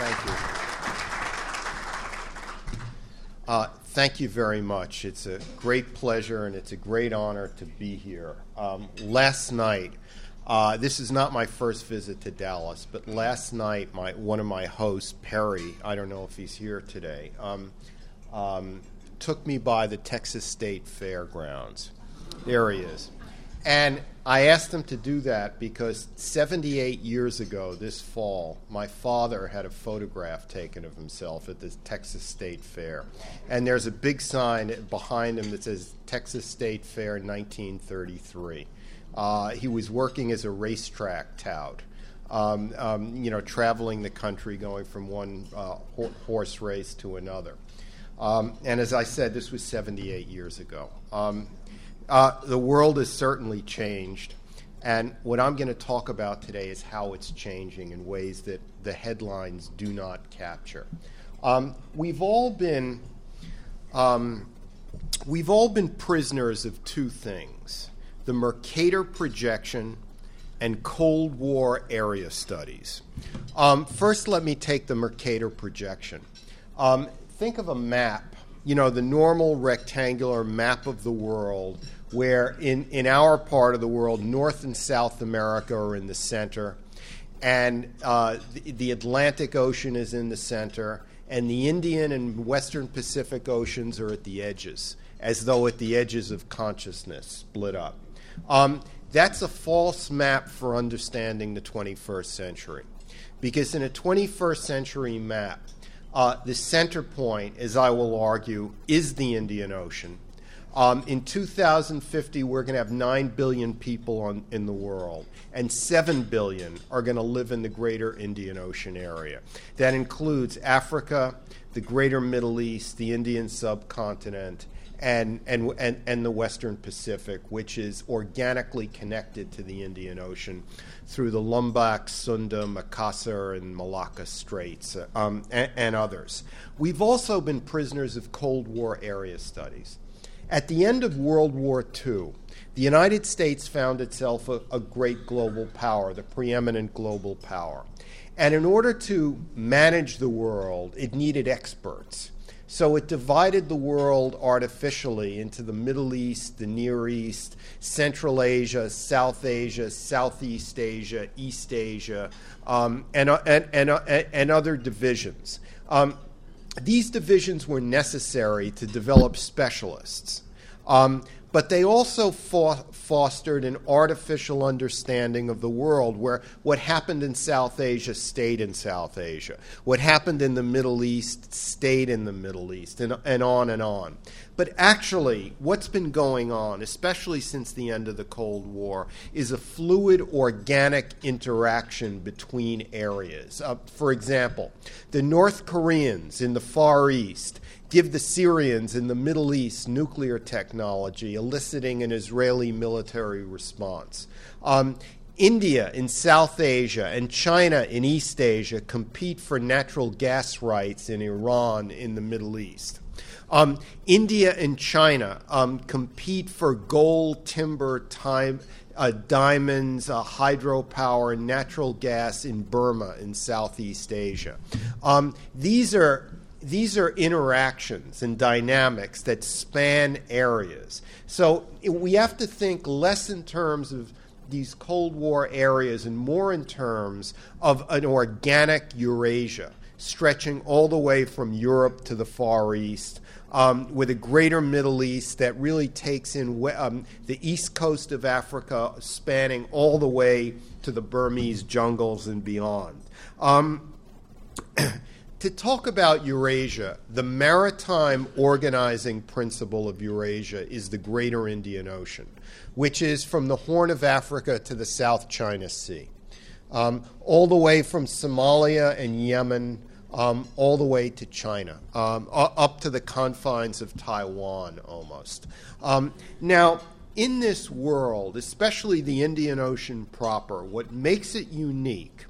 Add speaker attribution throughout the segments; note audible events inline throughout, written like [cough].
Speaker 1: Thank you. Uh, thank you very much. It's a great pleasure and it's a great honor to be here. Um, last night, uh, this is not my first visit to Dallas, but last night, my, one of my hosts, Perry, I don't know if he's here today, um, um, took me by the Texas State Fairgrounds. There he is. And I asked them to do that because 78 years ago, this fall, my father had a photograph taken of himself at the Texas State Fair. And there's a big sign behind him that says Texas State Fair 1933. Uh, he was working as a racetrack tout. Um, um, you know, traveling the country, going from one uh, ho- horse race to another. Um, and as I said, this was 78 years ago. Um, uh, the world has certainly changed. And what I'm going to talk about today is how it's changing in ways that the headlines do not capture. Um, we've all been um, we've all been prisoners of two things: the Mercator projection and Cold War area studies. Um, first, let me take the Mercator projection. Um, think of a map, you know, the normal rectangular map of the world where in, in our part of the world, North and South America are in the center, and uh, the, the, Atlantic Ocean is in the center, and the Indian and Western Pacific Oceans are at the edges, as though at the edges of consciousness, split up. Um, that's a false map for understanding the 21st century. Because in a 21st century map, uh, the center point, as I will argue, is the Indian Ocean um, in 2050, we're going to have 9 billion people on, in the world, and 7 billion are going to live in the greater Indian Ocean area. That includes Africa, the greater Middle East, the Indian subcontinent, and, and, and, and the Western Pacific, which is organically connected to the Indian Ocean through the Lombok, Sunda, Makassar, and Malacca Straits, um, and, and others. We've also been prisoners of Cold War area studies. At the end of World War II, the United States found itself a, a, great global power, the preeminent global power. And in order to manage the world, it needed experts. So it divided the world artificially into the Middle East, the Near East, Central Asia, South Asia, Southeast Asia, East Asia, um, and, uh, and, and, uh, and, other divisions. Um, these divisions were necessary to develop specialists. Um, but they also fo- fostered an artificial understanding of the world where what happened in South Asia stayed in South Asia. What happened in the Middle East stayed in the Middle East, and, and on and on. But actually, what's been going on, especially since the end of the Cold War, is a fluid, organic interaction between areas. Uh, for example, the North Koreans in the Far East give the Syrians in the Middle East nuclear technology, eliciting an Israeli military response. Um, India in South Asia and China in East Asia compete for natural gas rights in Iran in the Middle East. Um, India and China um, compete for gold, timber, time, uh, diamonds, uh, hydropower, natural gas in Burma in Southeast Asia. Um, these are these are interactions and dynamics that span areas. So we have to think less in terms of these Cold War areas and more in terms of an organic Eurasia stretching all the way from Europe to the Far East. Um, with a greater Middle East that really takes in um, the east coast of Africa, spanning all the way to the Burmese jungles and beyond. Um, [clears throat] to talk about Eurasia, the maritime organizing principle of Eurasia is the Greater Indian Ocean, which is from the Horn of Africa to the South China Sea, um, all the way from Somalia and Yemen, um, all the way to China, um, up to the confines of Taiwan almost. Um, now, in this world, especially the Indian Ocean proper, what makes it unique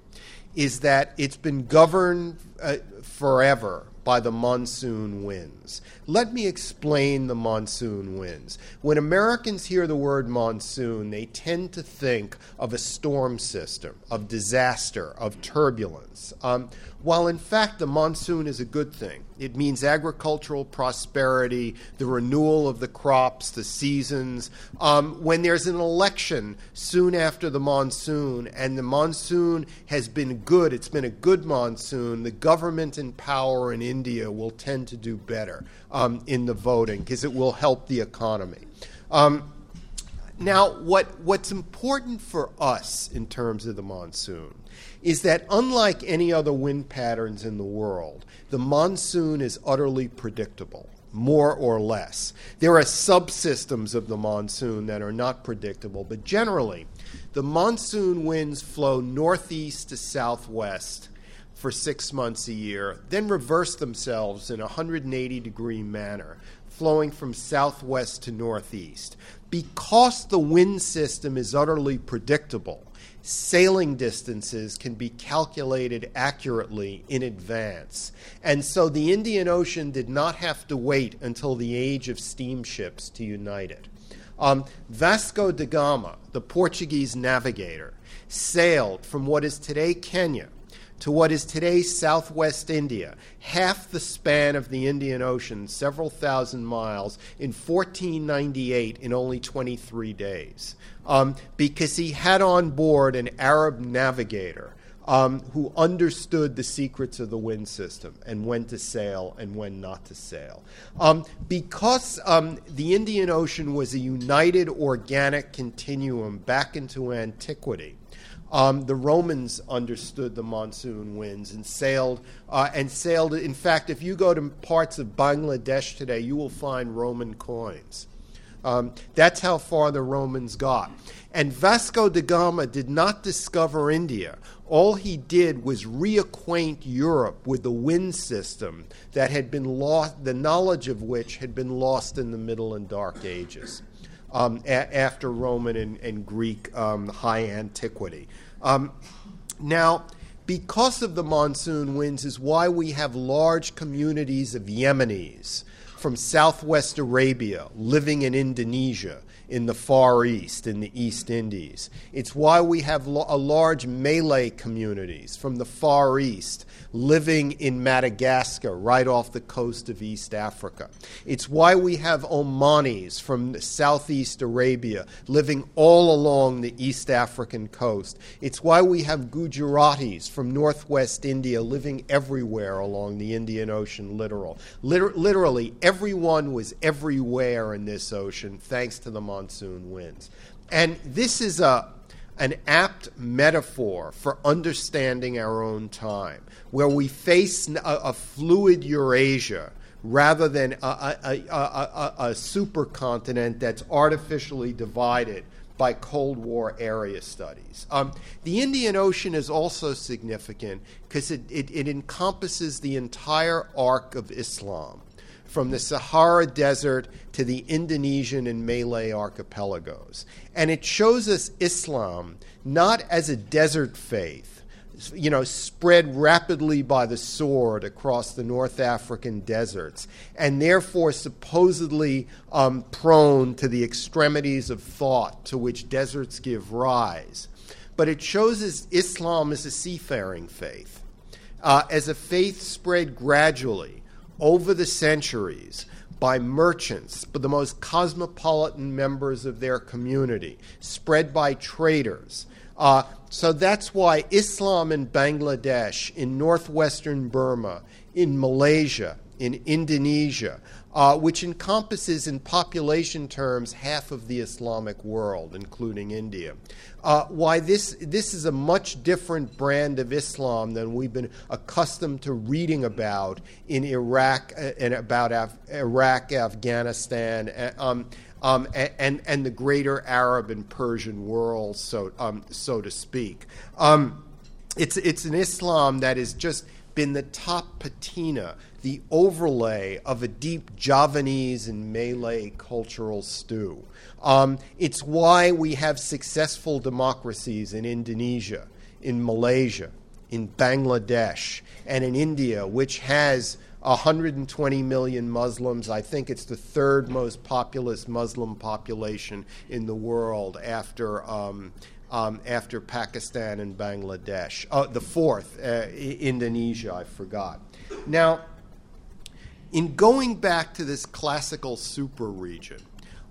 Speaker 1: is that it's been governed uh, forever by the monsoon winds. Let me explain the monsoon winds. When Americans hear the word monsoon, they tend to think of a storm system, of disaster, of turbulence. Um, while in fact the monsoon is a good thing. It means agricultural prosperity, the renewal of the crops, the seasons. Um, when there's an election soon after the monsoon, and the monsoon has been good, it's been a good monsoon, the government in power in India will tend to do better um, in the voting because it will help the economy. Um, now, what, what's important for us in terms of the monsoon is that unlike any other wind patterns in the world, the monsoon is utterly predictable, more or less. There are subsystems of the monsoon that are not predictable, but generally, the monsoon winds flow northeast to southwest for six months a year, then reverse themselves in a 180 degree manner, flowing from southwest to northeast. Because the wind system is utterly predictable, sailing distances can be calculated accurately in advance. And so the Indian Ocean did not have to wait until the age of steamships to unite it. Um, Vasco da Gama, the Portuguese navigator, sailed from what is today Kenya to what is today southwest India, half the span of the Indian Ocean, several thousand miles, in 1498 in only 23 days. Um, because he had on board an Arab navigator um, who understood the secrets of the wind system and when to sail and when not to sail. Um, because um, the Indian Ocean was a united organic continuum back into antiquity, um, the Romans understood the monsoon winds and sailed uh, and sailed. In fact, if you go to parts of Bangladesh today, you will find Roman coins. Um, that's how far the Romans got. And Vasco da Gama did not discover India. All he did was reacquaint Europe with the wind system that had been lost, the knowledge of which had been lost in the Middle and Dark Ages um, a- after Roman and, and Greek um, high antiquity. Um, now, because of the monsoon winds, is why we have large communities of Yemenis from southwest Arabia living in Indonesia in the Far East, in the East Indies. It's why we have lo- a large Malay communities from the Far East living in Madagascar, right off the coast of East Africa. It's why we have Omanis from Southeast Arabia living all along the East African coast. It's why we have Gujaratis from Northwest India living everywhere along the Indian Ocean littoral. Liter- literally, everyone was everywhere in this ocean thanks to the monsoon winds. And this is a an apt metaphor for understanding our own time, where we face a, a fluid Eurasia rather than a, a, a, a supercontinent that's artificially divided by Cold War area studies. Um, the Indian Ocean is also significant because it, it, it encompasses the entire arc of Islam from the Sahara Desert to the Indonesian and Malay archipelagos. And it shows us Islam not as a desert faith, you know, spread rapidly by the sword across the North African deserts, and therefore supposedly um, prone to the extremities of thought to which deserts give rise. But it shows us Islam as a seafaring faith, uh, as a faith spread gradually over the centuries by merchants, but the most cosmopolitan members of their community, spread by traders. Uh, so that's why Islam in Bangladesh, in northwestern Burma, in Malaysia, in Indonesia, uh, which encompasses in population terms half of the Islamic world, including India. Uh, why this, this is a much different brand of Islam than we've been accustomed to reading about in Iraq uh, and about Af- Iraq, Afghanistan, uh, um, um, and, and the greater Arab and Persian world, so, um, so to speak. Um, it's, it's an Islam that has just been the top patina the overlay of a deep Javanese and Malay cultural stew. Um, it's why we have successful democracies in Indonesia, in Malaysia, in Bangladesh, and in India, which has 120 million Muslims. I think it's the third most populous Muslim population in the world after. Um, um, after Pakistan and Bangladesh. Uh, the fourth, uh, Indonesia, I forgot. Now, in going back to this classical super region,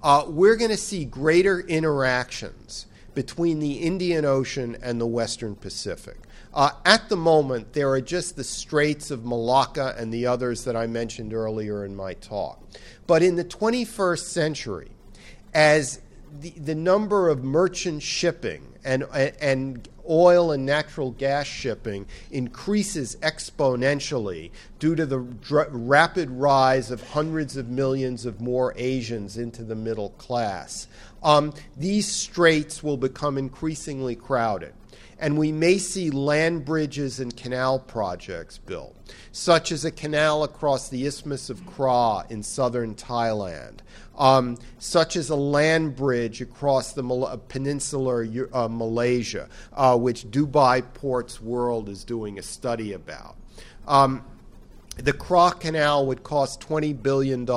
Speaker 1: uh, we're going to see greater interactions between the Indian Ocean and the Western Pacific. Uh, at the moment, there are just the Straits of Malacca and the others that I mentioned earlier in my talk. But in the 21st century, as the, the number of merchant shipping and, and oil and natural gas shipping increases exponentially due to the dr- rapid rise of hundreds of millions of more Asians into the middle class. Um, these straits will become increasingly crowded and we may see land bridges and canal projects built, such as a canal across the Isthmus of Kra in southern Thailand, um, such as a land bridge across the Mal- peninsular uh, Malaysia, uh, which Dubai Ports World is doing a study about. Um, the Kra Canal would cost $20 billion.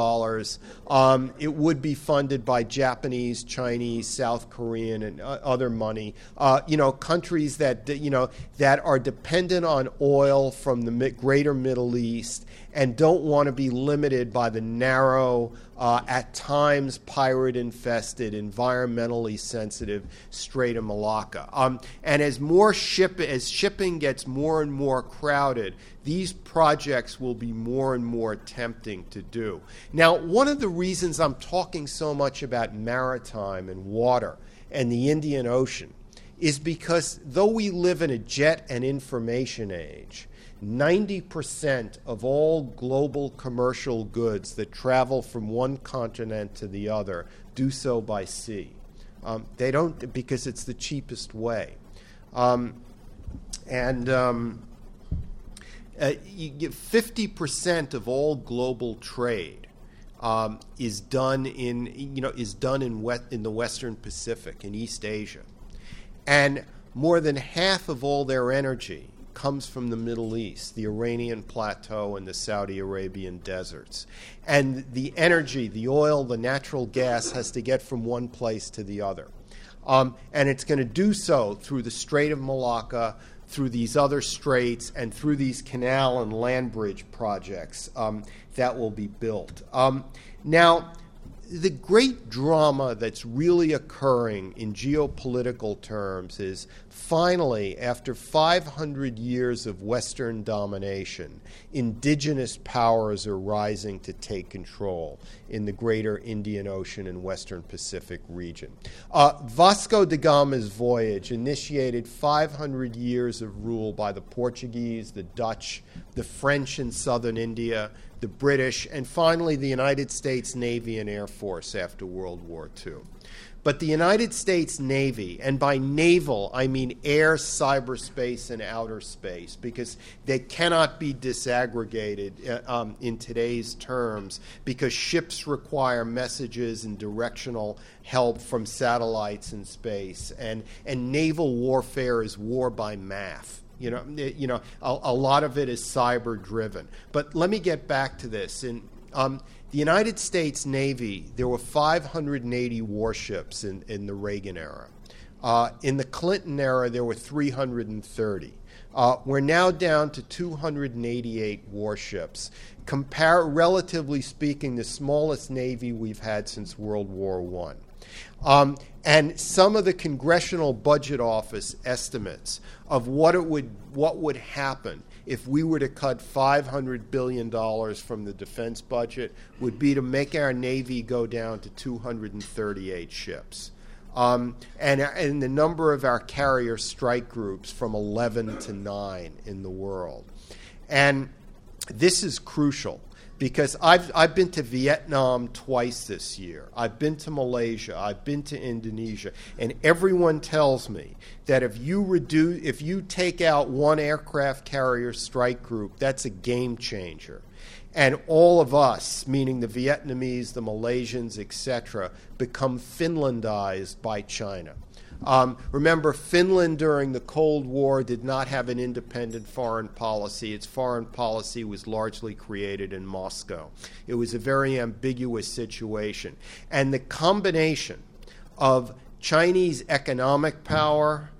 Speaker 1: Um, it would be funded by Japanese, Chinese, South Korean, and uh, other money. Uh, you know, countries that, you know, that are dependent on oil from the greater Middle East and don't want to be limited by the narrow, uh, at times pirate infested, environmentally sensitive Strait of Malacca. Um, and as more ship as shipping gets more and more crowded, these projects will be more and more tempting to do. Now, one of the reasons I'm talking so much about maritime and water and the Indian Ocean is because though we live in a jet and information age, 90% of all global commercial goods that travel from one continent to the other do so by sea. Um, they don't because it's the cheapest way. Um, and um, uh, 50% of all global trade um, is done in you know is done in wet, in the Western Pacific in East Asia, and more than half of all their energy comes from the Middle East, the Iranian plateau and the Saudi Arabian deserts. And the energy, the oil, the natural gas has to get from one place to the other. Um, and it's going to do so through the Strait of Malacca, through these other straits, and through these canal and land bridge projects um, that will be built. Um, now, the great drama that's really occurring in geopolitical terms is finally, after 500 years of Western domination, indigenous powers are rising to take control in the greater Indian Ocean and Western Pacific region. Uh, Vasco da Gama's voyage initiated 500 years of rule by the Portuguese, the Dutch, the French in southern India, the British, and finally the United States Navy and Air Force after World War II. But the United States Navy, and by naval I mean air, cyberspace, and outer space, because they cannot be disaggregated uh, um, in today's terms, because ships require messages and directional help from satellites in space, and, and naval warfare is war by math. You know, it, you know, a, a, lot of it is cyber driven. But let me get back to this. In um, the United States Navy, there were 580 warships in, in the Reagan era. Uh, in the Clinton era, there were 330. Uh, we're now down to 288 warships. Compare, relatively speaking, the smallest navy we've had since World War One. Um, and some of the Congressional Budget Office estimates of what it would what would happen if we were to cut $500 billion from the defense budget would be to make our Navy go down to 238 ships. Um, and, and the number of our carrier strike groups from 11 to 9 in the world. And this is crucial because I've, I've been to Vietnam twice this year. I've been to Malaysia. I've been to Indonesia. And everyone tells me that if you reduce, if you take out one aircraft carrier strike group, that's a game changer. And all of us, meaning the Vietnamese, the Malaysians, etc., become Finlandized by China. Um, remember, Finland during the Cold War did not have an independent foreign policy. Its foreign policy was largely created in Moscow. It was a very ambiguous situation. And the combination of Chinese economic power,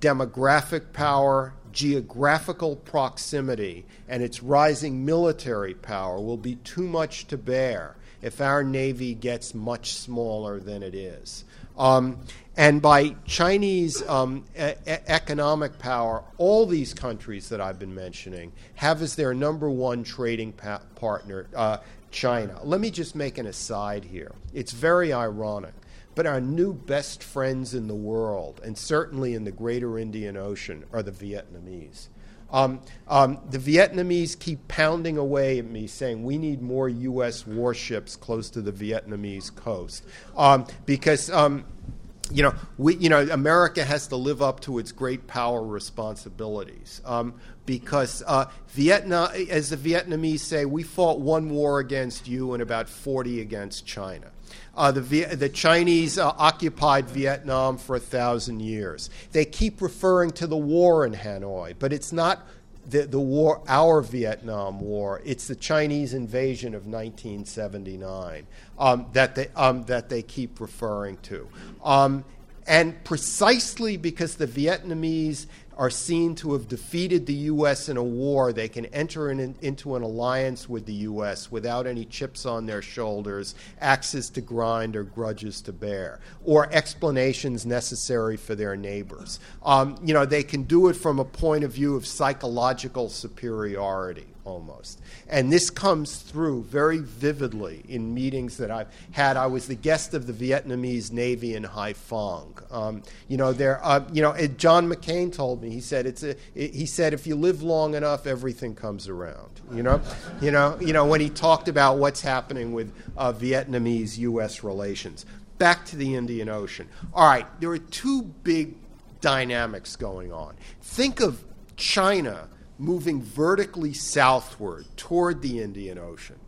Speaker 1: demographic power, geographical proximity, and its rising military power will be too much to bear if our Navy gets much smaller than it is. Um, and by Chinese um, e- economic power, all these countries that I've been mentioning have as their number one trading pa- partner uh, China. Let me just make an aside here. It's very ironic. But our new best friends in the world, and certainly in the greater Indian Ocean, are the Vietnamese. Um, um, the Vietnamese keep pounding away at me saying we need more U.S. warships close to the Vietnamese coast um, because. You know, we, you know, America has to live up to its great power responsibilities um, because uh, Vietnam, as the Vietnamese say, we fought one war against you and about 40 against China. Uh, the, the, Chinese uh, occupied Vietnam for a thousand years. They keep referring to the war in Hanoi, but it's not the, the war, our Vietnam War. It's the Chinese invasion of 1979 um, that, they, um, that they keep referring to. Um, and precisely because the Vietnamese are seen to have defeated the U.S. in a war, they can enter in, into an alliance with the U.S. without any chips on their shoulders, axes to grind, or grudges to bear, or explanations necessary for their neighbors. Um, you know, they can do it from a point of view of psychological superiority almost. And this comes through very vividly in meetings that I've had. I was the guest of the Vietnamese Navy in Haiphong. Um, you know, there. Uh, you know, John McCain told me. He said it's a. It, he said if you live long enough, everything comes around. You know, [laughs] you know, you know when he talked about what's happening with uh, Vietnamese-U.S. relations. Back to the Indian Ocean. All right, there are two big dynamics going on. Think of China moving vertically southward toward the Indian Ocean,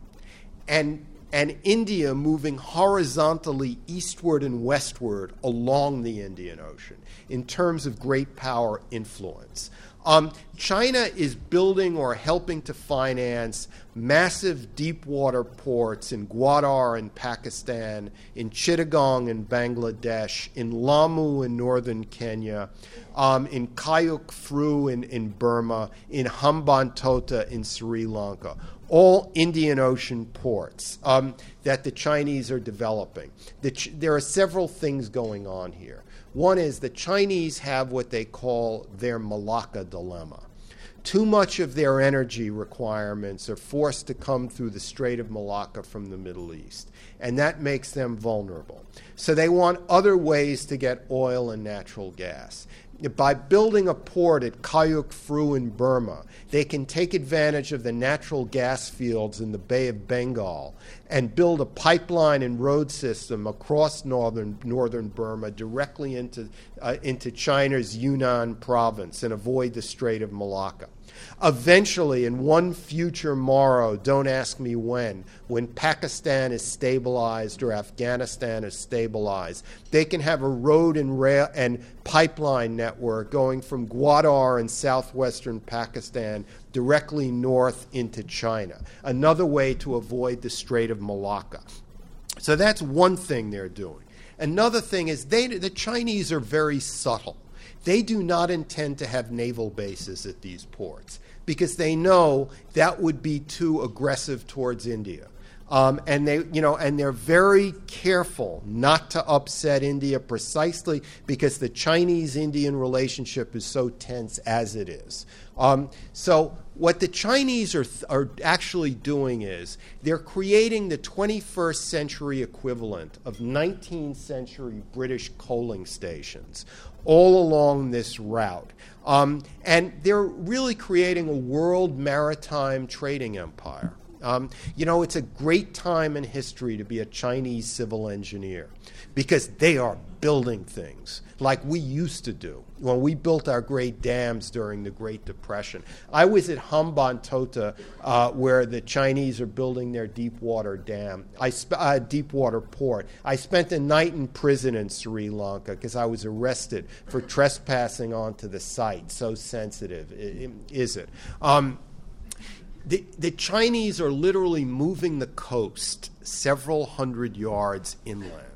Speaker 1: and, and India moving horizontally eastward and westward along the Indian Ocean in terms of great power influence. Um, China is building or helping to finance massive deep water ports in Gwadar in Pakistan, in Chittagong in Bangladesh, in Lamu in northern Kenya, um, in Kyaukphyu in, in Burma, in Hambantota in Sri Lanka. All Indian Ocean ports um, that the Chinese are developing. The ch- there are several things going on here. One is the Chinese have what they call their Malacca dilemma. Too much of their energy requirements are forced to come through the Strait of Malacca from the Middle East, and that makes them vulnerable. So they want other ways to get oil and natural gas by building a port at Kyaukphyu in Burma, they can take advantage of the natural gas fields in the Bay of Bengal and build a pipeline and road system across northern, northern Burma directly into, uh, into China's Yunnan province and avoid the Strait of Malacca. Eventually, in one future morrow, don't ask me when, when Pakistan is stabilized or Afghanistan is stabilized, they can have a road and rail and pipeline network going from Gwadar in southwestern Pakistan directly north into China. Another way to avoid the Strait of Malacca. So that's one thing they're doing. Another thing is they, the Chinese are very subtle. They do not intend to have naval bases at these ports because they know that would be too aggressive towards India. Um, and they, you know, and they're very careful not to upset India precisely because the Chinese-Indian relationship is so tense as it is. Um, so what the Chinese are, are actually doing is they're creating the 21st century equivalent of 19th century British coaling stations all along this route. Um, and they're really creating a world maritime trading empire. Um, you know, it's a great time in history to be a Chinese civil engineer because they are building things like we used to do when we built our great dams during the Great Depression. I was at Hambantota, uh, where the Chinese are building their deep water dam, I sp- uh, deep water port. I spent a night in prison in Sri Lanka because I was arrested for trespassing onto the site. So sensitive, is it? Um, the, the Chinese are literally moving the coast several hundred yards inland.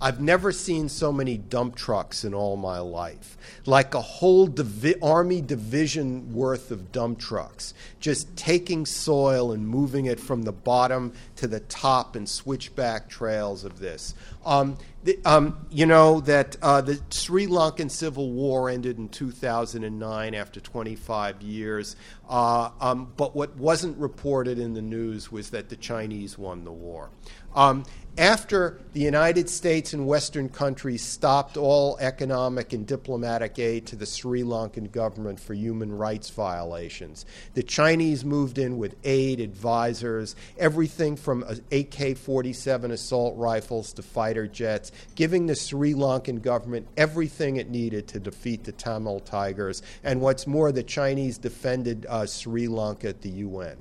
Speaker 1: I've never seen so many dump trucks in all my life. Like a whole divi- army division worth of dump trucks, just taking soil and moving it from the bottom to the top and switchback trails of this. Um, the, um, you know that uh, the Sri Lankan civil war ended in 2009 after 25 years, uh, um, but what wasn't reported in the news was that the Chinese won the war. Um, after the United States and Western countries stopped all economic and diplomatic aid to the Sri Lankan government for human rights violations, the Chinese moved in with aid, advisors, everything from AK 47 assault rifles to fighter jets, giving the Sri Lankan government everything it needed to defeat the Tamil Tigers. And what's more, the Chinese defended uh, Sri Lanka at the UN.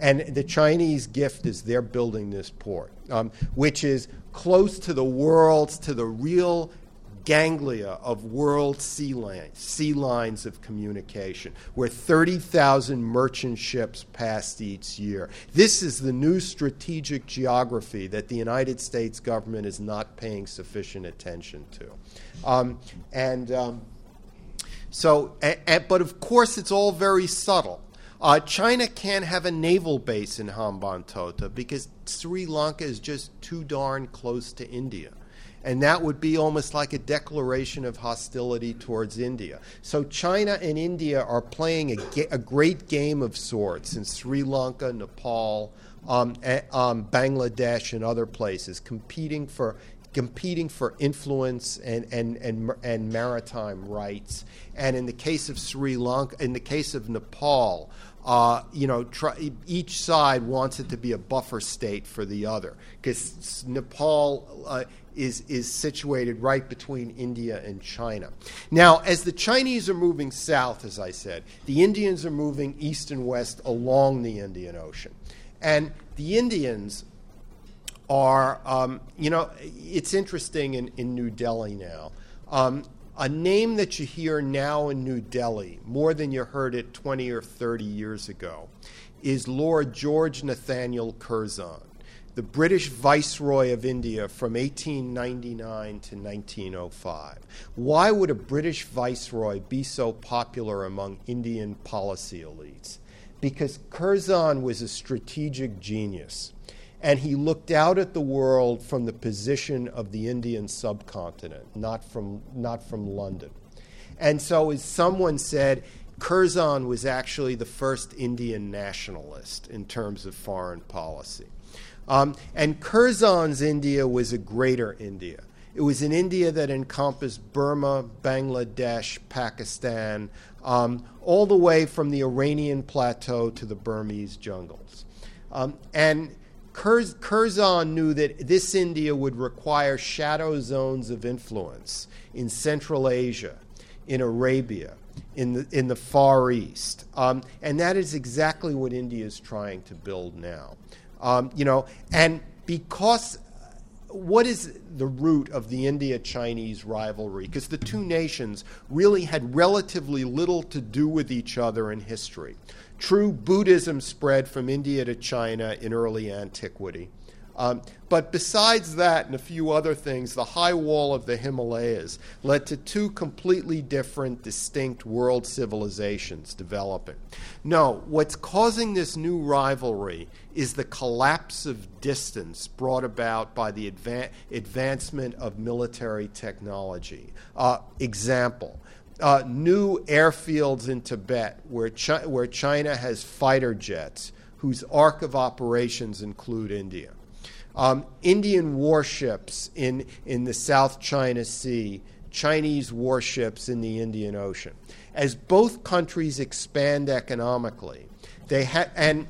Speaker 1: And the Chinese gift is they're building this port, um, which is close to the world's, to the real ganglia of world sea lines, sea lines of communication, where 30,000 merchant ships passed each year. This is the new strategic geography that the United States government is not paying sufficient attention to. Um, and um, so, but of course, it's all very subtle. Uh, China can't have a naval base in Hambantota because Sri Lanka is just too darn close to India. And that would be almost like a declaration of hostility towards India. So China and India are playing a, ga- a great game of sorts in Sri Lanka, Nepal, um, um, Bangladesh, and other places, competing for competing for influence and, and, and, and maritime rights. And in the case of Sri Lanka, in the case of Nepal, uh, you know, try, each side wants it to be a buffer state for the other because Nepal uh, is is situated right between India and China. Now, as the Chinese are moving south, as I said, the Indians are moving east and west along the Indian Ocean, and the Indians are, um, you know, it's interesting in, in New Delhi now. Um, a name that you hear now in New Delhi, more than you heard it 20 or 30 years ago, is Lord George Nathaniel Curzon, the British Viceroy of India from 1899 to 1905. Why would a British Viceroy be so popular among Indian policy elites? Because Curzon was a strategic genius and he looked out at the world from the position of the Indian subcontinent, not from, not from London. And so, as someone said, Curzon was actually the first Indian nationalist in terms of foreign policy. Um, and Curzon's India was a greater India. It was an India that encompassed Burma, Bangladesh, Pakistan, um, all the way from the Iranian plateau to the Burmese jungles. Um, and Curzon knew that this India would require shadow zones of influence in Central Asia, in Arabia, in the, in the Far East. Um, and that is exactly what India is trying to build now. Um, you know, and because what is the root of the India Chinese rivalry? Because the two nations really had relatively little to do with each other in history. True, Buddhism spread from India to China in early antiquity. Um, but besides that and a few other things, the high wall of the Himalayas led to two completely different, distinct world civilizations developing. No, what's causing this new rivalry is the collapse of distance brought about by the adva- advancement of military technology. Uh, example uh, new airfields in Tibet where, Chi- where China has fighter jets whose arc of operations include India. Um, Indian warships in, in the South China Sea, Chinese warships in the Indian Ocean. As both countries expand economically, they ha- and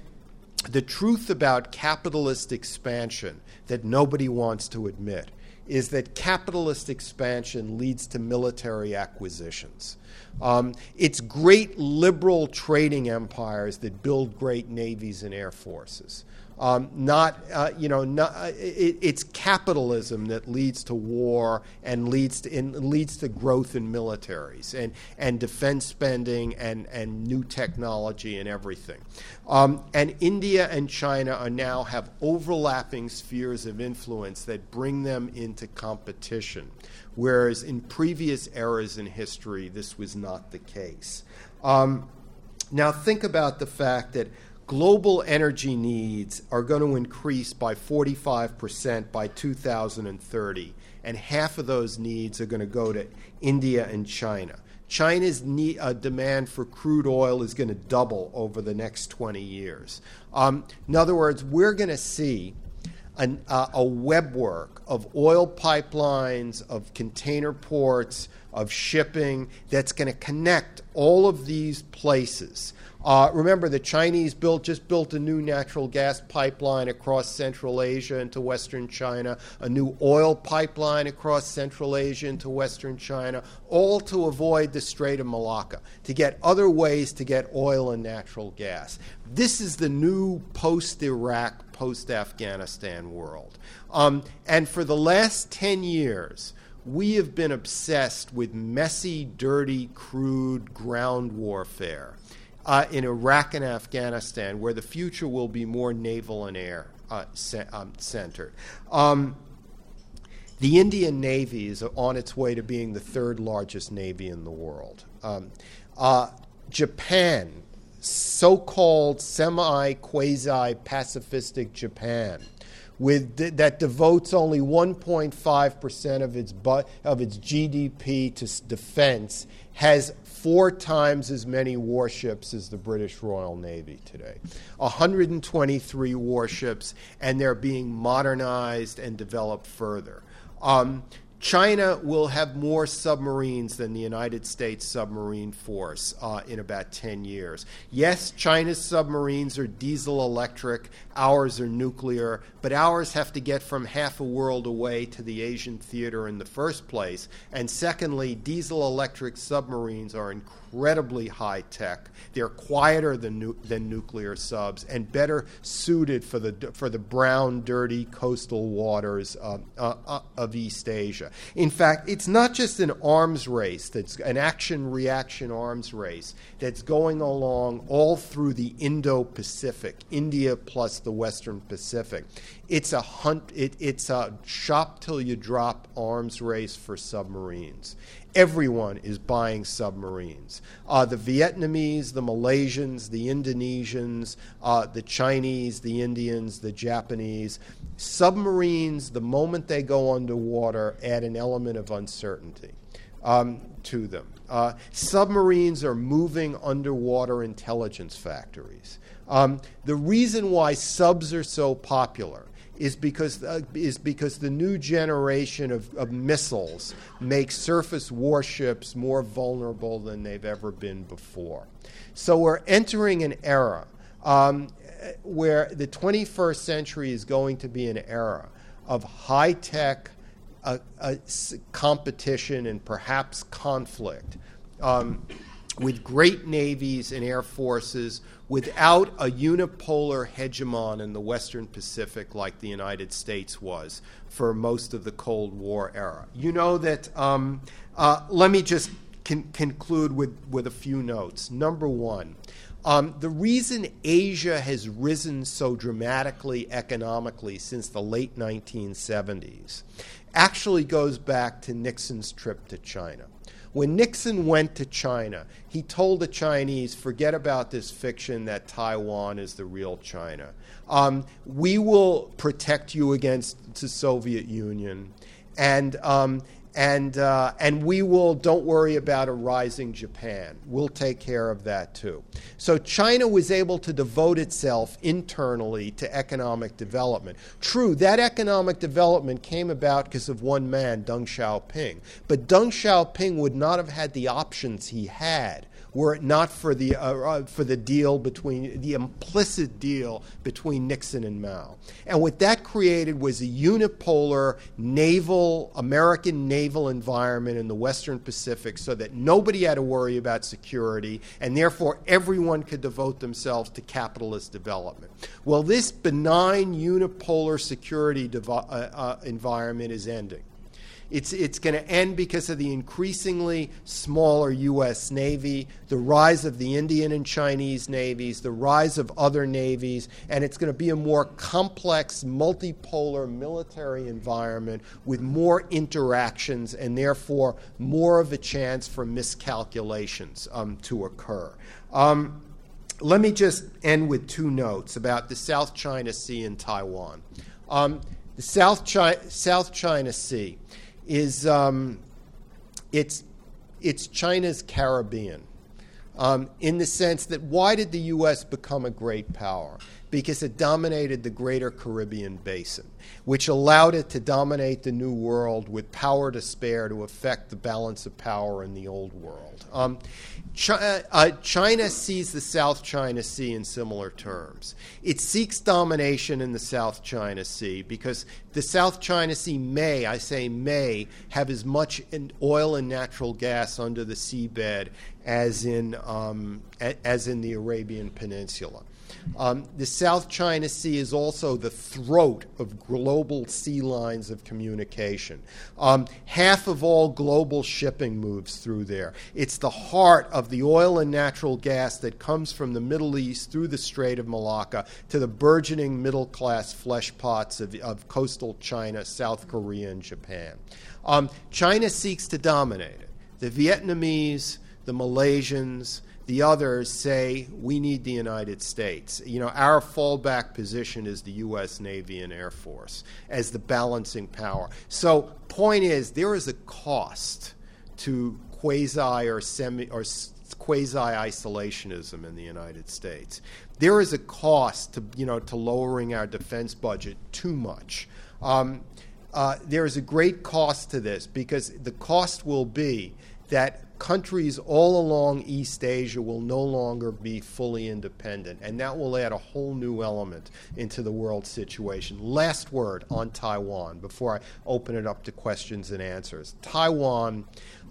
Speaker 1: the truth about capitalist expansion that nobody wants to admit is that capitalist expansion leads to military acquisitions. Um, it's great liberal trading empires that build great navies and air forces. Um, not, uh, you know, not, uh, it, it's capitalism that leads to war and leads to, in, leads to growth in militaries and, and defense spending and, and new technology and everything. Um, and India and China are now have overlapping spheres of influence that bring them into competition, whereas in previous eras in history, this was not the case. Um, now, think about the fact that global energy needs are going to increase by 45% by 2030, and half of those needs are going to go to India and China. China's need, uh, demand for crude oil is going to double over the next 20 years. Um, in other words, we're going to see an, uh, a webwork of oil pipelines, of container ports, of shipping that's going to connect all of these places. Uh, remember, the Chinese built just built a new natural gas pipeline across Central Asia into Western China, a new oil pipeline across Central Asia into Western China, all to avoid the Strait of Malacca, to get other ways to get oil and natural gas. This is the new post Iraq, post Afghanistan world. Um, and for the last 10 years, we have been obsessed with messy, dirty, crude ground warfare uh, in Iraq and Afghanistan, where the future will be more naval and air uh, um, centered. Um, the Indian Navy is on its way to being the third largest navy in the world. Um, uh, Japan, so called semi quasi pacifistic Japan, with th- that devotes only 1.5% of its, bu- of its GDP to s- defense, has four times as many warships as the British Royal Navy today. 123 warships, and they're being modernized and developed further. Um, China will have more submarines than the United States submarine force uh, in about 10 years. Yes, China's submarines are diesel electric, ours are nuclear, but ours have to get from half a world away to the Asian theater in the first place. And secondly, diesel electric submarines are incredibly high tech. They're quieter than, nu- than nuclear subs and better suited for the, for the brown, dirty coastal waters uh, uh, of East Asia. In fact, it's not just an arms race, that's an action reaction arms race that's going along all through the Indo Pacific, India plus the Western Pacific. It's a hunt, it, it's a shop till you drop arms race for submarines. Everyone is buying submarines. Uh, the Vietnamese, the Malaysians, the Indonesians, uh, the Chinese, the Indians, the Japanese. Submarines, the moment they go underwater, add an element of uncertainty um, to them. Uh, submarines are moving underwater intelligence factories. Um, the reason why subs are so popular is because, uh, is because the new generation of, of missiles makes surface warships more vulnerable than they've ever been before. So we're entering an era um, where the 21st century is going to be an era of high tech uh, uh, competition and perhaps conflict. Um, with great navies and air forces without a unipolar hegemon in the Western Pacific like the United States was for most of the Cold War era. You know that, um, uh, let me just con- conclude with, with a few notes. Number one, um, the reason Asia has risen so dramatically economically since the late 1970s actually goes back to Nixon's trip to China. When Nixon went to China, he told the Chinese, forget about this fiction that Taiwan is the real China. Um, we will protect you against the Soviet Union. And, um, and, uh, and we will, don't worry about a rising Japan. We'll take care of that too. So China was able to devote itself internally to economic development. True, that economic development came about because of one man, Deng Xiaoping. But Deng Xiaoping would not have had the options he had were it not for the uh, uh, for the deal between the implicit deal between Nixon and Mao. And what that created was a unipolar naval American naval environment in the Western Pacific, so that nobody had to worry about security, and therefore everyone could devote themselves to capitalist development. Well, this benign unipolar security devi- uh, uh, environment is ending. It's, it's going to end because of the increasingly smaller U.S. Navy, the rise of the Indian and Chinese navies, the rise of other navies, and it's going to be a more complex, multipolar military environment with more interactions and therefore more of a chance for miscalculations um, to occur. Um, let me just end with two notes about the South China Sea and Taiwan. Um, the South, Chi- South China Sea is um, it's it's China's Caribbean. Um, in the sense that why did the U.S. become a great power? Because it dominated the greater Caribbean basin, which allowed it to dominate the New World with power to spare to affect the balance of power in the Old World. Um, China, uh, China sees the South China Sea in similar terms. It seeks domination in the South China Sea because the South China Sea may, I say may, have as much oil and natural gas under the seabed as in, um, as in the Arabian Peninsula. Um, the South China Sea is also the throat of global sea lines of communication. Um, half of all global shipping moves through there. It's the heart of the oil and natural gas that comes from the Middle East through the Strait of Malacca to the burgeoning middle class flesh pots of, of coastal China, South Korea, and Japan. Um, China seeks to dominate it. The Vietnamese, the Malaysians, the others say we need the United States. You know, our fallback position is the U.S. Navy and Air Force as the balancing power. So, point is, there is a cost to quasi or semi or quasi isolationism in the United States. There is a cost to you know to lowering our defense budget too much. Um, uh, there is a great cost to this because the cost will be that countries all along East Asia will no longer be fully independent, and that will add a whole new element into the world situation. Last word on Taiwan before I open it up to questions and answers. Taiwan.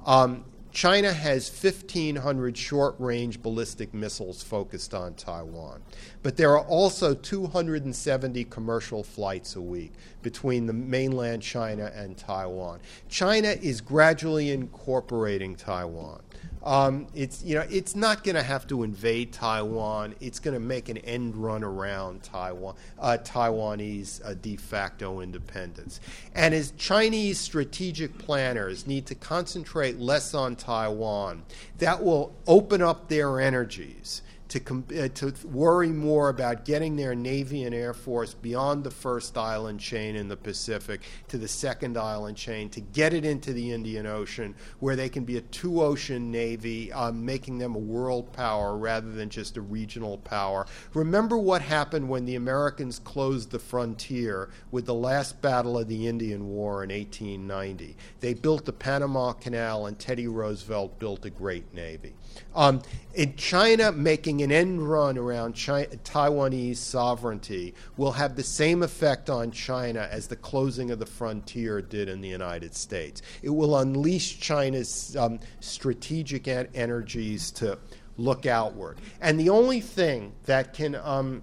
Speaker 1: Um, China has 1,500 short range ballistic missiles focused on Taiwan. But there are also 270 commercial flights a week between the mainland China and Taiwan. China is gradually incorporating Taiwan. Um, it's you know it's not going to have to invade Taiwan. It's going to make an end run around Taiwan, uh, Taiwanese uh, de facto independence. And as Chinese strategic planners need to concentrate less on Taiwan, that will open up their energies to, uh, to worry more about getting their Navy and Air Force beyond the first island chain in the Pacific to the second island chain, to get it into the Indian Ocean, where they can be a two ocean Navy, um, making them a world power rather than just a regional power. Remember what happened when the Americans closed the frontier with the last battle of the Indian War in 1890. They built the Panama Canal, and Teddy Roosevelt built a great Navy. Um, in China, making an end run around China, Taiwanese sovereignty will have the same effect on China as the closing of the frontier did in the United States. It will unleash China's um, strategic energies to look outward. And the only thing that can um,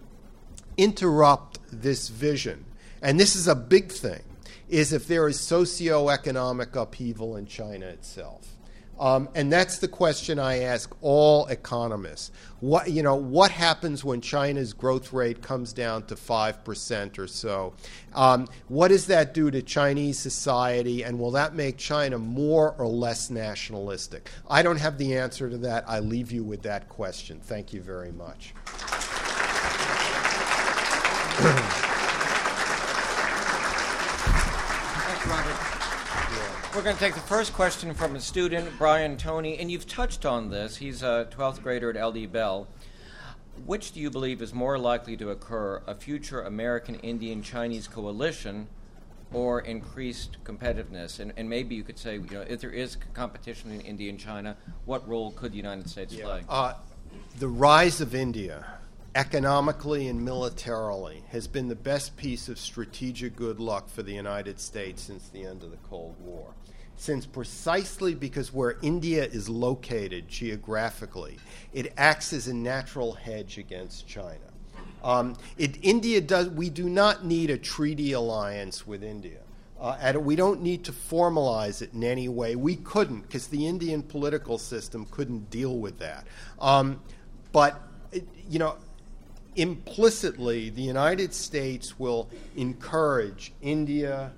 Speaker 1: interrupt this vision, and this is a big thing, is if there is socioeconomic upheaval in China itself. Um, and that's the question I ask all economists. What, you know, what happens when China's growth rate comes down to 5% or so? Um, what does that do to Chinese society, and will that make China more or less nationalistic? I don't have the answer to that. I leave you with that question. Thank you very much. [clears throat]
Speaker 2: We're going to take the first question from a student, Brian Tony, and you've touched on this. He's a 12th grader at LD Bell. Which do you believe is more likely to occur, a future American Indian Chinese coalition or increased competitiveness? And, and maybe you could say, you know, if there is competition in India and China, what role could the United States
Speaker 1: Yeah.
Speaker 2: play?
Speaker 1: Uh, the rise of India, economically and militarily, has been the best piece of strategic good luck for the United States since the end of the Cold War. Since precisely because where India is located geographically, it acts as a natural hedge against China. Um, it, India does. We do not need a treaty alliance with India. Uh, and we don't need to formalize it in any way. We couldn't, because the Indian political system couldn't deal with that. Um, but, you know, implicitly, the United States will encourage India,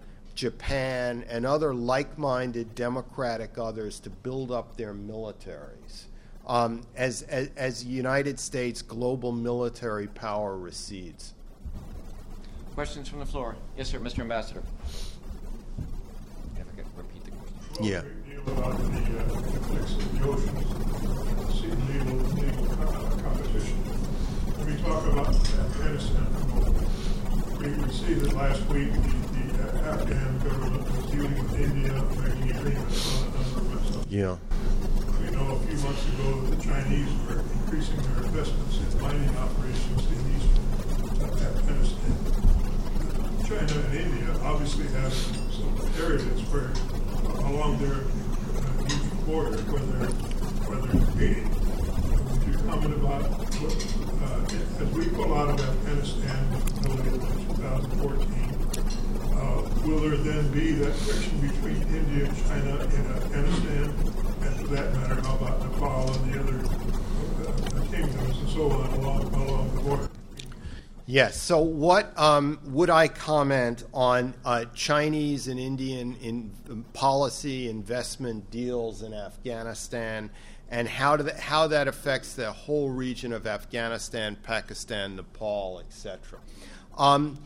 Speaker 1: Japan, and other like minded democratic others to build up their militaries. Um, as, as, as the United States global military power recedes.
Speaker 2: Questions from the floor? Yes, sir, Mr. Ambassador. Yeah, forget- Repeat the question.
Speaker 1: Yeah.
Speaker 3: Deal about the uh, conflicts in the oceans, seeking legal, legal co- competition. Let me talk about Afghanistan for a moment. We, we see that last week
Speaker 1: Yeah.
Speaker 3: We know a few months ago the Chinese were increasing their investments in mining operations in eastern Afghanistan. China and India obviously have some areas where along their uh, border where they're where they're competing. Would you comment about what, uh, as we pull out of Afghanistan, in 2014? Uh, will there then be that friction between India and China in Afghanistan? And for that matter, how about Nepal and the other uh, kingdoms and so on along, along the border?
Speaker 1: Yes. So, what um, would I comment on uh, Chinese and Indian in, um, policy investment deals in Afghanistan, and how that, how that affects the whole region of Afghanistan, Pakistan, Nepal, etc. Um,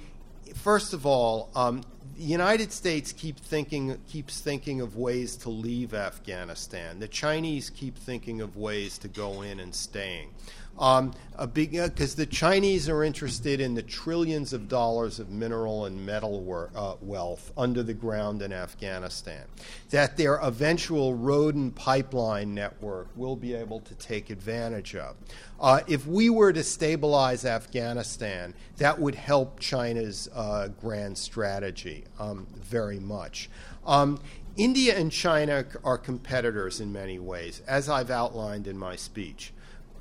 Speaker 1: first of all, um, the United States keep thinking, keeps thinking of ways to leave Afghanistan. The Chinese keep thinking of ways to go in and staying. Um, a big because the Chinese are interested in the trillions of dollars of mineral and metal wor- uh, wealth under the ground in Afghanistan. That their eventual road and pipeline network will be able to take advantage of. Uh, if we were to stabilize Afghanistan, that would help China's uh, grand strategy um, very much. Um, India and China are competitors in many ways, as I've outlined in my speech.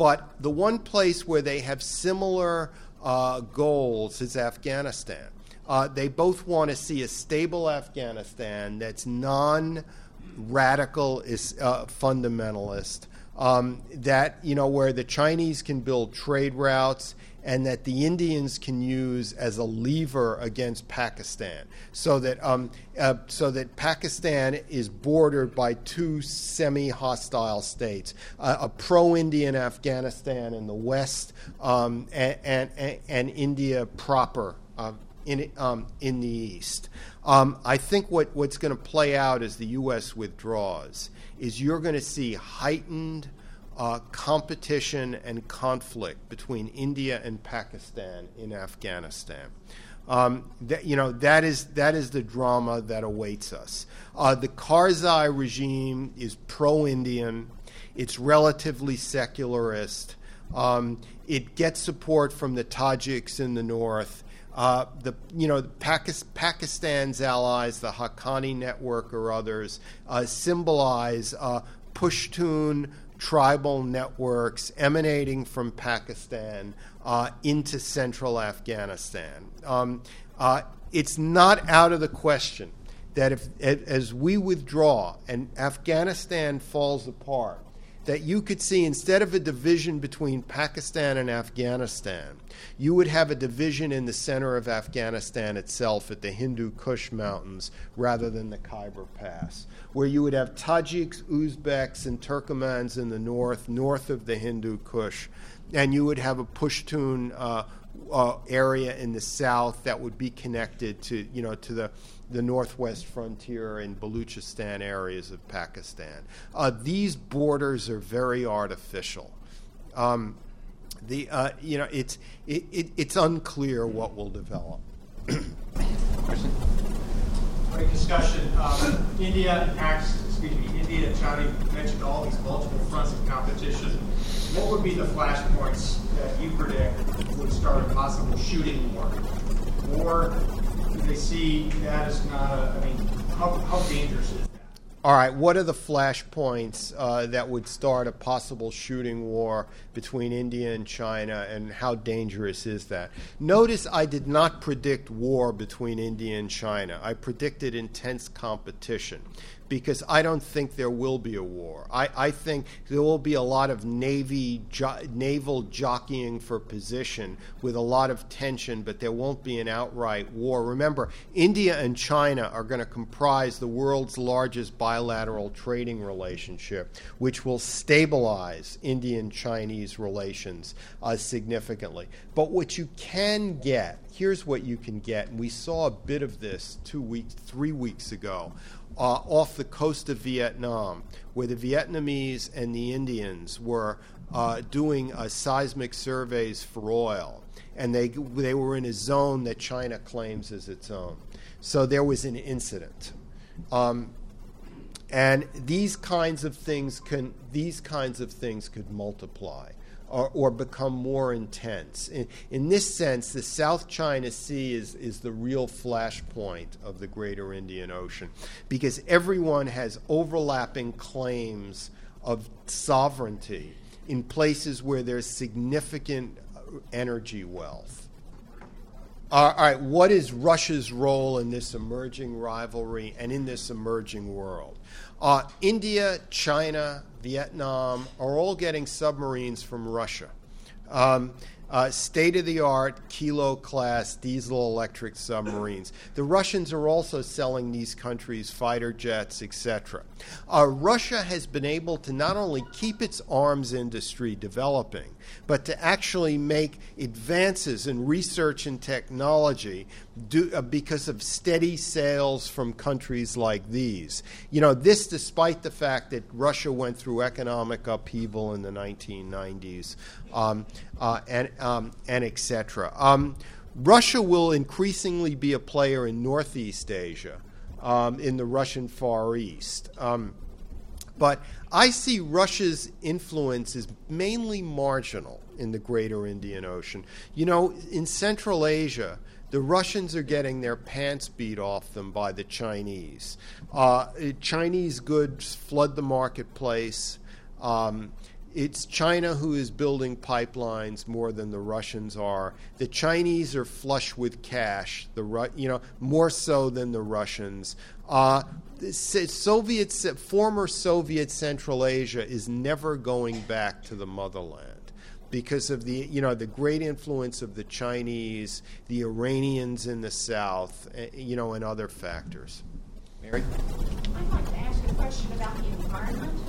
Speaker 1: But the one place where they have similar uh, goals is Afghanistan. Uh, they both want to see a stable Afghanistan that's non radical, is uh, fundamentalist, um, that, you know, where the Chinese can build trade routes and that the Indians can use as a lever against Pakistan, so that um, uh, so that Pakistan is bordered by two semi-hostile states, uh, a pro-Indian Afghanistan in the west, um, and, and and India proper. Uh, in, um, in the East. Um, I think what, what's going to play out as the U.S. withdraws is you're going to see heightened uh, competition and conflict between India and Pakistan in Afghanistan. Um, that, you know that is that is the drama that awaits us. Uh, the Karzai regime is pro-Indian. It's relatively secularist. Um, it gets support from the Tajiks in the north. Uh, the you know Pakistan's allies, the Haqqani network or others, uh, symbolize uh, Pushtun tribal networks emanating from Pakistan uh, into central Afghanistan. Um, uh, it's not out of the question that if as we withdraw and Afghanistan falls apart, that you could see instead of a division between Pakistan and Afghanistan, you would have a division in the center of Afghanistan itself at the Hindu Kush Mountains rather than the Khyber Pass, where you would have Tajiks, Uzbeks, and Turkomans in the north, north of the Hindu Kush, and you would have a Pushtun uh, uh, area in the south that would be connected to, you know, to the the northwest frontier and Baluchistan areas of Pakistan. Uh, these borders are very artificial. Um, the uh, you know it's it, it, it's unclear what will develop.
Speaker 4: Great discussion. Um, India Pakistan, excuse me, India and China mentioned all these multiple fronts of competition. What would be the flashpoints that you predict would start a possible shooting war? Do they see that as not a, I mean, how, how dangerous is that?
Speaker 1: All right, what are the flashpoints uh, that would start a possible shooting war between India and China, and how dangerous is that? Notice I did not predict war between India and China. I predicted intense competition because I don't think there will be a war. I, I think there will be a lot of navy jo- naval jockeying for position with a lot of tension, but there won't be an outright war. Remember, India and China are going to comprise the world's largest bilateral trading relationship, which will stabilize Indian Chinese relations uh, significantly. But what you can get, here's what you can get, and we saw a bit of this two weeks, three weeks ago uh, off the coast of Vietnam, where the Vietnamese and the Indians were uh, doing uh, seismic surveys for oil, and they they were in a zone that China claims as its own. So there was an incident. Um, and these kinds of things can these kinds of things could multiply or, or become more intense. In, in, this sense, the South China Sea is, is the real flashpoint of the greater Indian Ocean because everyone has overlapping claims of sovereignty in places where there's significant energy wealth. all right, what is Russia's role in this emerging rivalry and in this emerging world? Uh, India, China, Vietnam are all getting submarines from Russia. Um, uh, state of the art kilo class diesel electric submarines. The Russians are also selling these countries fighter jets, etc. Uh, Russia has been able to not only keep its arms industry developing, but to actually make advances in research and technology do, uh, because of steady sales from countries like these. You know, this despite the fact that Russia went through economic upheaval in the 1990s um, uh, and, um, and etc. Um, Russia will increasingly be a player in Northeast Asia, um, in the Russian Far East. Um, but I see Russia's influence is mainly marginal in the greater Indian Ocean. You know, in Central Asia, the Russians are getting their pants beat off them by the Chinese. Uh, Chinese goods flood the marketplace. Um, it's China who is building pipelines more than the Russians are. The Chinese are flush with cash, the you know more so than the Russians. Uh, Soviet former Soviet Central Asia is never going back to the motherland because of the you know the great influence of the Chinese, the Iranians in the south, eh, you know, and other factors.
Speaker 2: Mary,
Speaker 5: I'd like to ask a question about the environment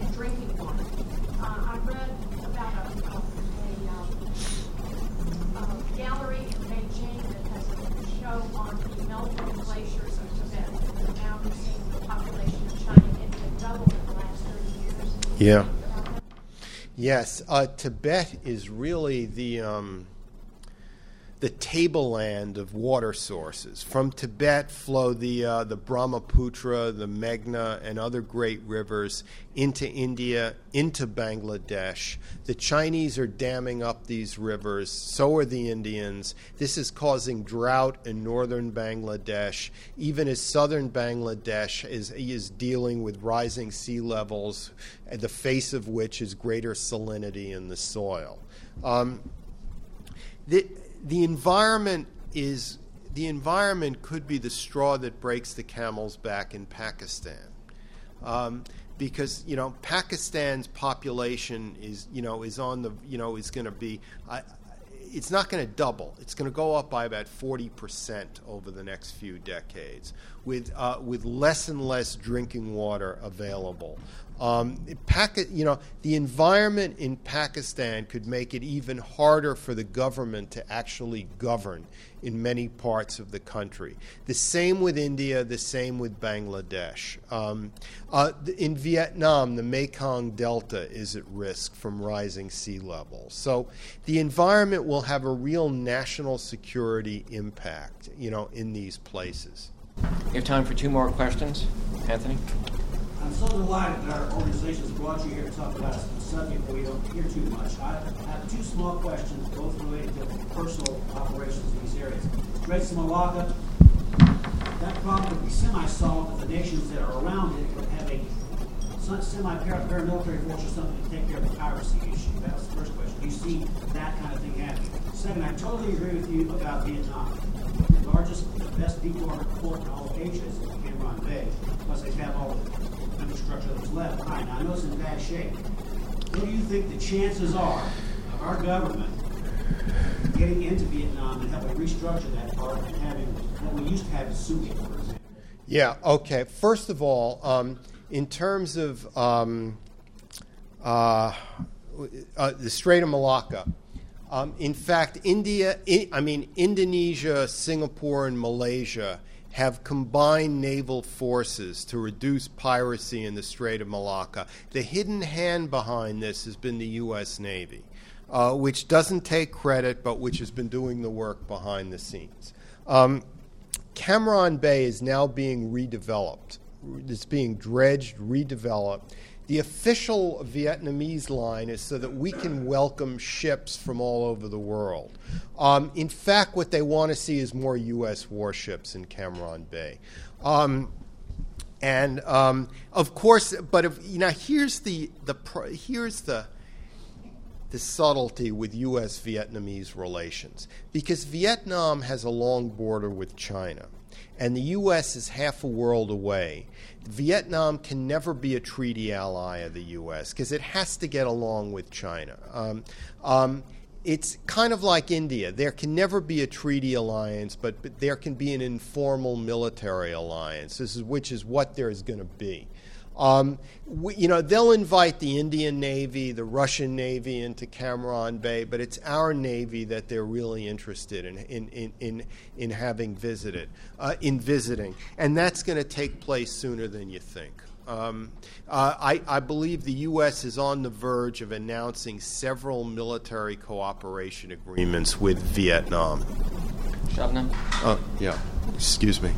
Speaker 5: and drinking water. I read about a, a, a, a, gallery that has a on the melting glaciers of Tibet. And now we're the population of China and India double in the last 30 years.
Speaker 1: Yeah. Yes, uh, Tibet is really the um, the tableland of water sources. From Tibet flow the uh, the Brahmaputra, the Meghna, and other great rivers into India, into Bangladesh. The Chinese are damming up these rivers. So are the Indians. This is causing drought in northern Bangladesh, even as southern Bangladesh is is dealing with rising sea levels, the face of which is greater salinity in the soil. Um, the, the environment is the environment could be the straw that breaks the camel's back in Pakistan. Um, because you know Pakistan's population is you know is on the you know is going to be it's not going to double. It's going to go up by about forty percent over the next few decades, with uh, with less and less drinking water available. Um, you know, the environment in Pakistan could make it even harder for the government to actually govern in many parts of the country. The same with India, the same with Bangladesh. Um, uh, in Vietnam, the Mekong Delta is at risk from rising sea levels. So the environment will have a real national security impact, you know, in these places.
Speaker 2: You have time for two more questions, Anthony.
Speaker 6: I'm delighted that our organization has brought you here to talk about a subject that we don't hear too much. I have two small questions, both related to personal operations in these areas. Of Malacca, that problem would be semi-solved if the nations that are around it would have a semi-paramilitary force or something to take care of the piracy issue. That was the first question. Do you see that kind of thing happening? Second, I totally agree with you about Vietnam. The largest, the best deep water port in all of Asia is Cam Ranh Bay, plus they have all the infrastructure that's left behind. I know it's in bad shape. What do you think the chances are of our government getting into Vietnam and helping restructure that part and having what we used to have in Subic, for example?
Speaker 1: Yeah, okay. First of all, um, in terms of um, uh, uh, the Strait of Malacca, um, in fact, India, I mean Indonesia, Singapore, and Malaysia have combined naval forces to reduce piracy in the Strait of Malacca. The hidden hand behind this has been the U.S. Navy, uh, which doesn't take credit, but which has been doing the work behind the scenes. Um, Cam Ranh Bay is now being redeveloped. It's being dredged, redeveloped. The official Vietnamese line is so that we can welcome ships from all over the world. Um, in fact, what they want to see is more U.S. warships in Cam Ranh Bay. Um, and um, of course, but if, you know, here's the, the here's the the subtlety with U.S. Vietnamese relations because Vietnam has a long border with China and the U.S. is half a world away. Vietnam can never be a treaty ally of the U.S. because it has to get along with China. Um, um, it's kind of like India. There can never be a treaty alliance, but, but there can be an informal military alliance, this is, which is what there is going to be. Um, we, you know, they'll invite the Indian Navy, the Russian Navy into Cam Ranh Bay, but it's our Navy that they're really interested in in in in, in having visited, uh, in visiting, and that's going to take place sooner than you think. Um, uh, I, I, believe the U.S. is on the verge of announcing several military cooperation agreements with Vietnam.
Speaker 2: Shabnam?
Speaker 1: Uh, yeah. Excuse me.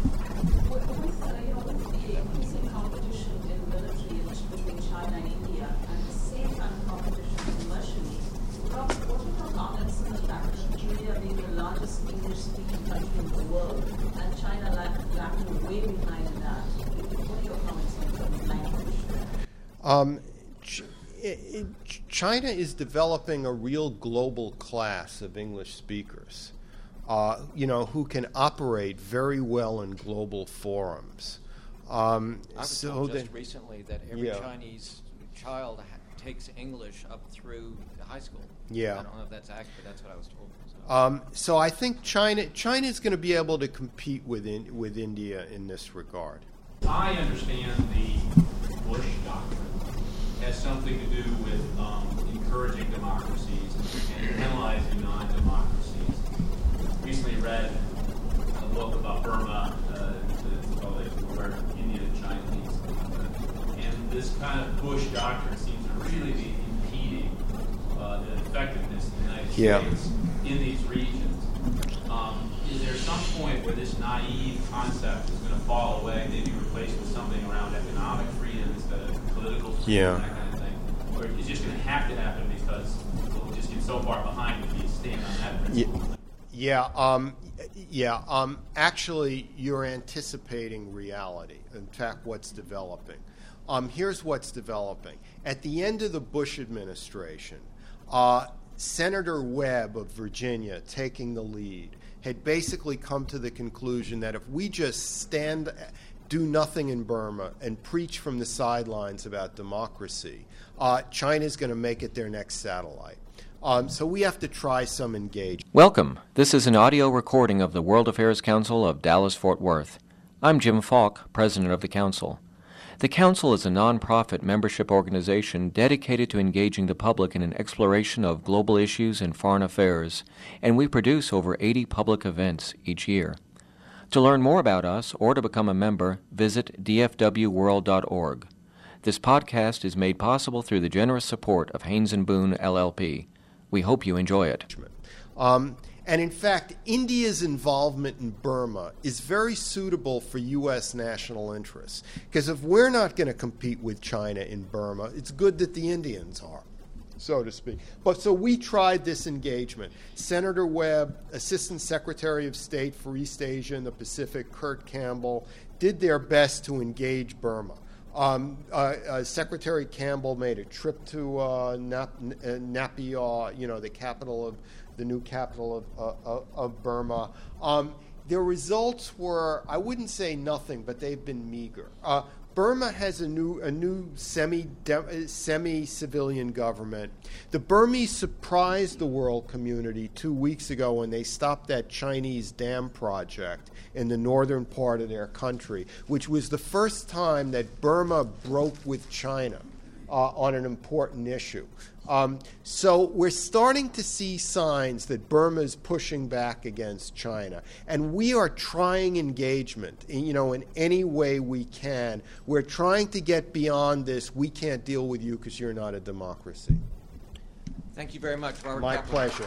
Speaker 1: Um, China is developing a real global class of English speakers, uh, you know, who can operate very well in global forums.
Speaker 2: Um, I was so told just recently that every yeah. Chinese child ha- takes English up through high school.
Speaker 1: Yeah,
Speaker 2: I don't know if that's accurate. But that's what I was told.
Speaker 1: So, um, so I think China China is going to be able to compete with in, with India in this regard.
Speaker 7: I understand the Bush doctrine has something to do with um, encouraging democracies and penalizing non-democracies. Recently read a book about Burma, uh, it's called Where India and China Leads. And this kind of Bush doctrine seems to really be impeding uh, the effectiveness of the United yeah. States in these regions. Um, is there some point where this naive concept is going to fall away, maybe replaced with something around economic freedom instead of political
Speaker 1: yeah.
Speaker 7: that kind of thing? Or it's just going to have to happen because we'll just get so far behind if you stand on that principle?
Speaker 1: Yeah. yeah um, yeah, um, actually, you're anticipating reality. In fact, what's developing. Um, here's what's developing. At the end of the Bush administration, uh, Senator Webb of Virginia, taking the lead, had basically come to the conclusion that if we just stand, do nothing in Burma, and preach from the sidelines about democracy, uh, China is going to make it their next satellite. Um, so we have to try some engagement.
Speaker 2: Welcome. This is an audio recording of the World Affairs Council of Dallas Fort Worth. I'm Jim Falk, President of the Council. The Council is a nonprofit membership organization dedicated to engaging the public in an exploration of global issues and foreign affairs, and we produce over 80 public events each year. To learn more about us or to become a member, visit dfwworld.org. This podcast is made possible through the generous support of Haynes and Boone LLP. We hope you enjoy it.
Speaker 1: Um, And in fact, India's involvement in Burma is very suitable for U.S. national interests. Because if we're not going to compete with China in Burma, it's good that the Indians are so to speak. But so we tried this engagement. Senator Webb, Assistant Secretary of State for East Asia and the Pacific, Kurt Campbell, did their best to engage Burma. Um, uh, uh, Secretary Campbell made a trip to uh, Nap- uh, you know, the capital of the new capital of, uh, of Burma. Um, their results were, I wouldn't say nothing, but they've been meager. Uh, Burma has a new a new semi semi civilian government. The Burmese surprised the world community two weeks ago when they stopped that Chinese dam project in the northern part of their country, which was the first time that Burma broke with China uh, on an important issue. Um, so we're starting to see signs that Burma is pushing back against China, and we are trying engagement, you know, in any way we can. We're trying to get beyond this. We can't deal with you because you're not a democracy.
Speaker 2: Thank you very much, Robert.
Speaker 1: My
Speaker 2: Kaplan.
Speaker 1: pleasure.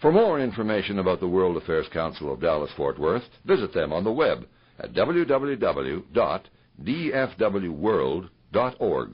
Speaker 8: For more information about the World Affairs Council of Dallas Fort Worth, visit them on the web at www.dfwworld.org.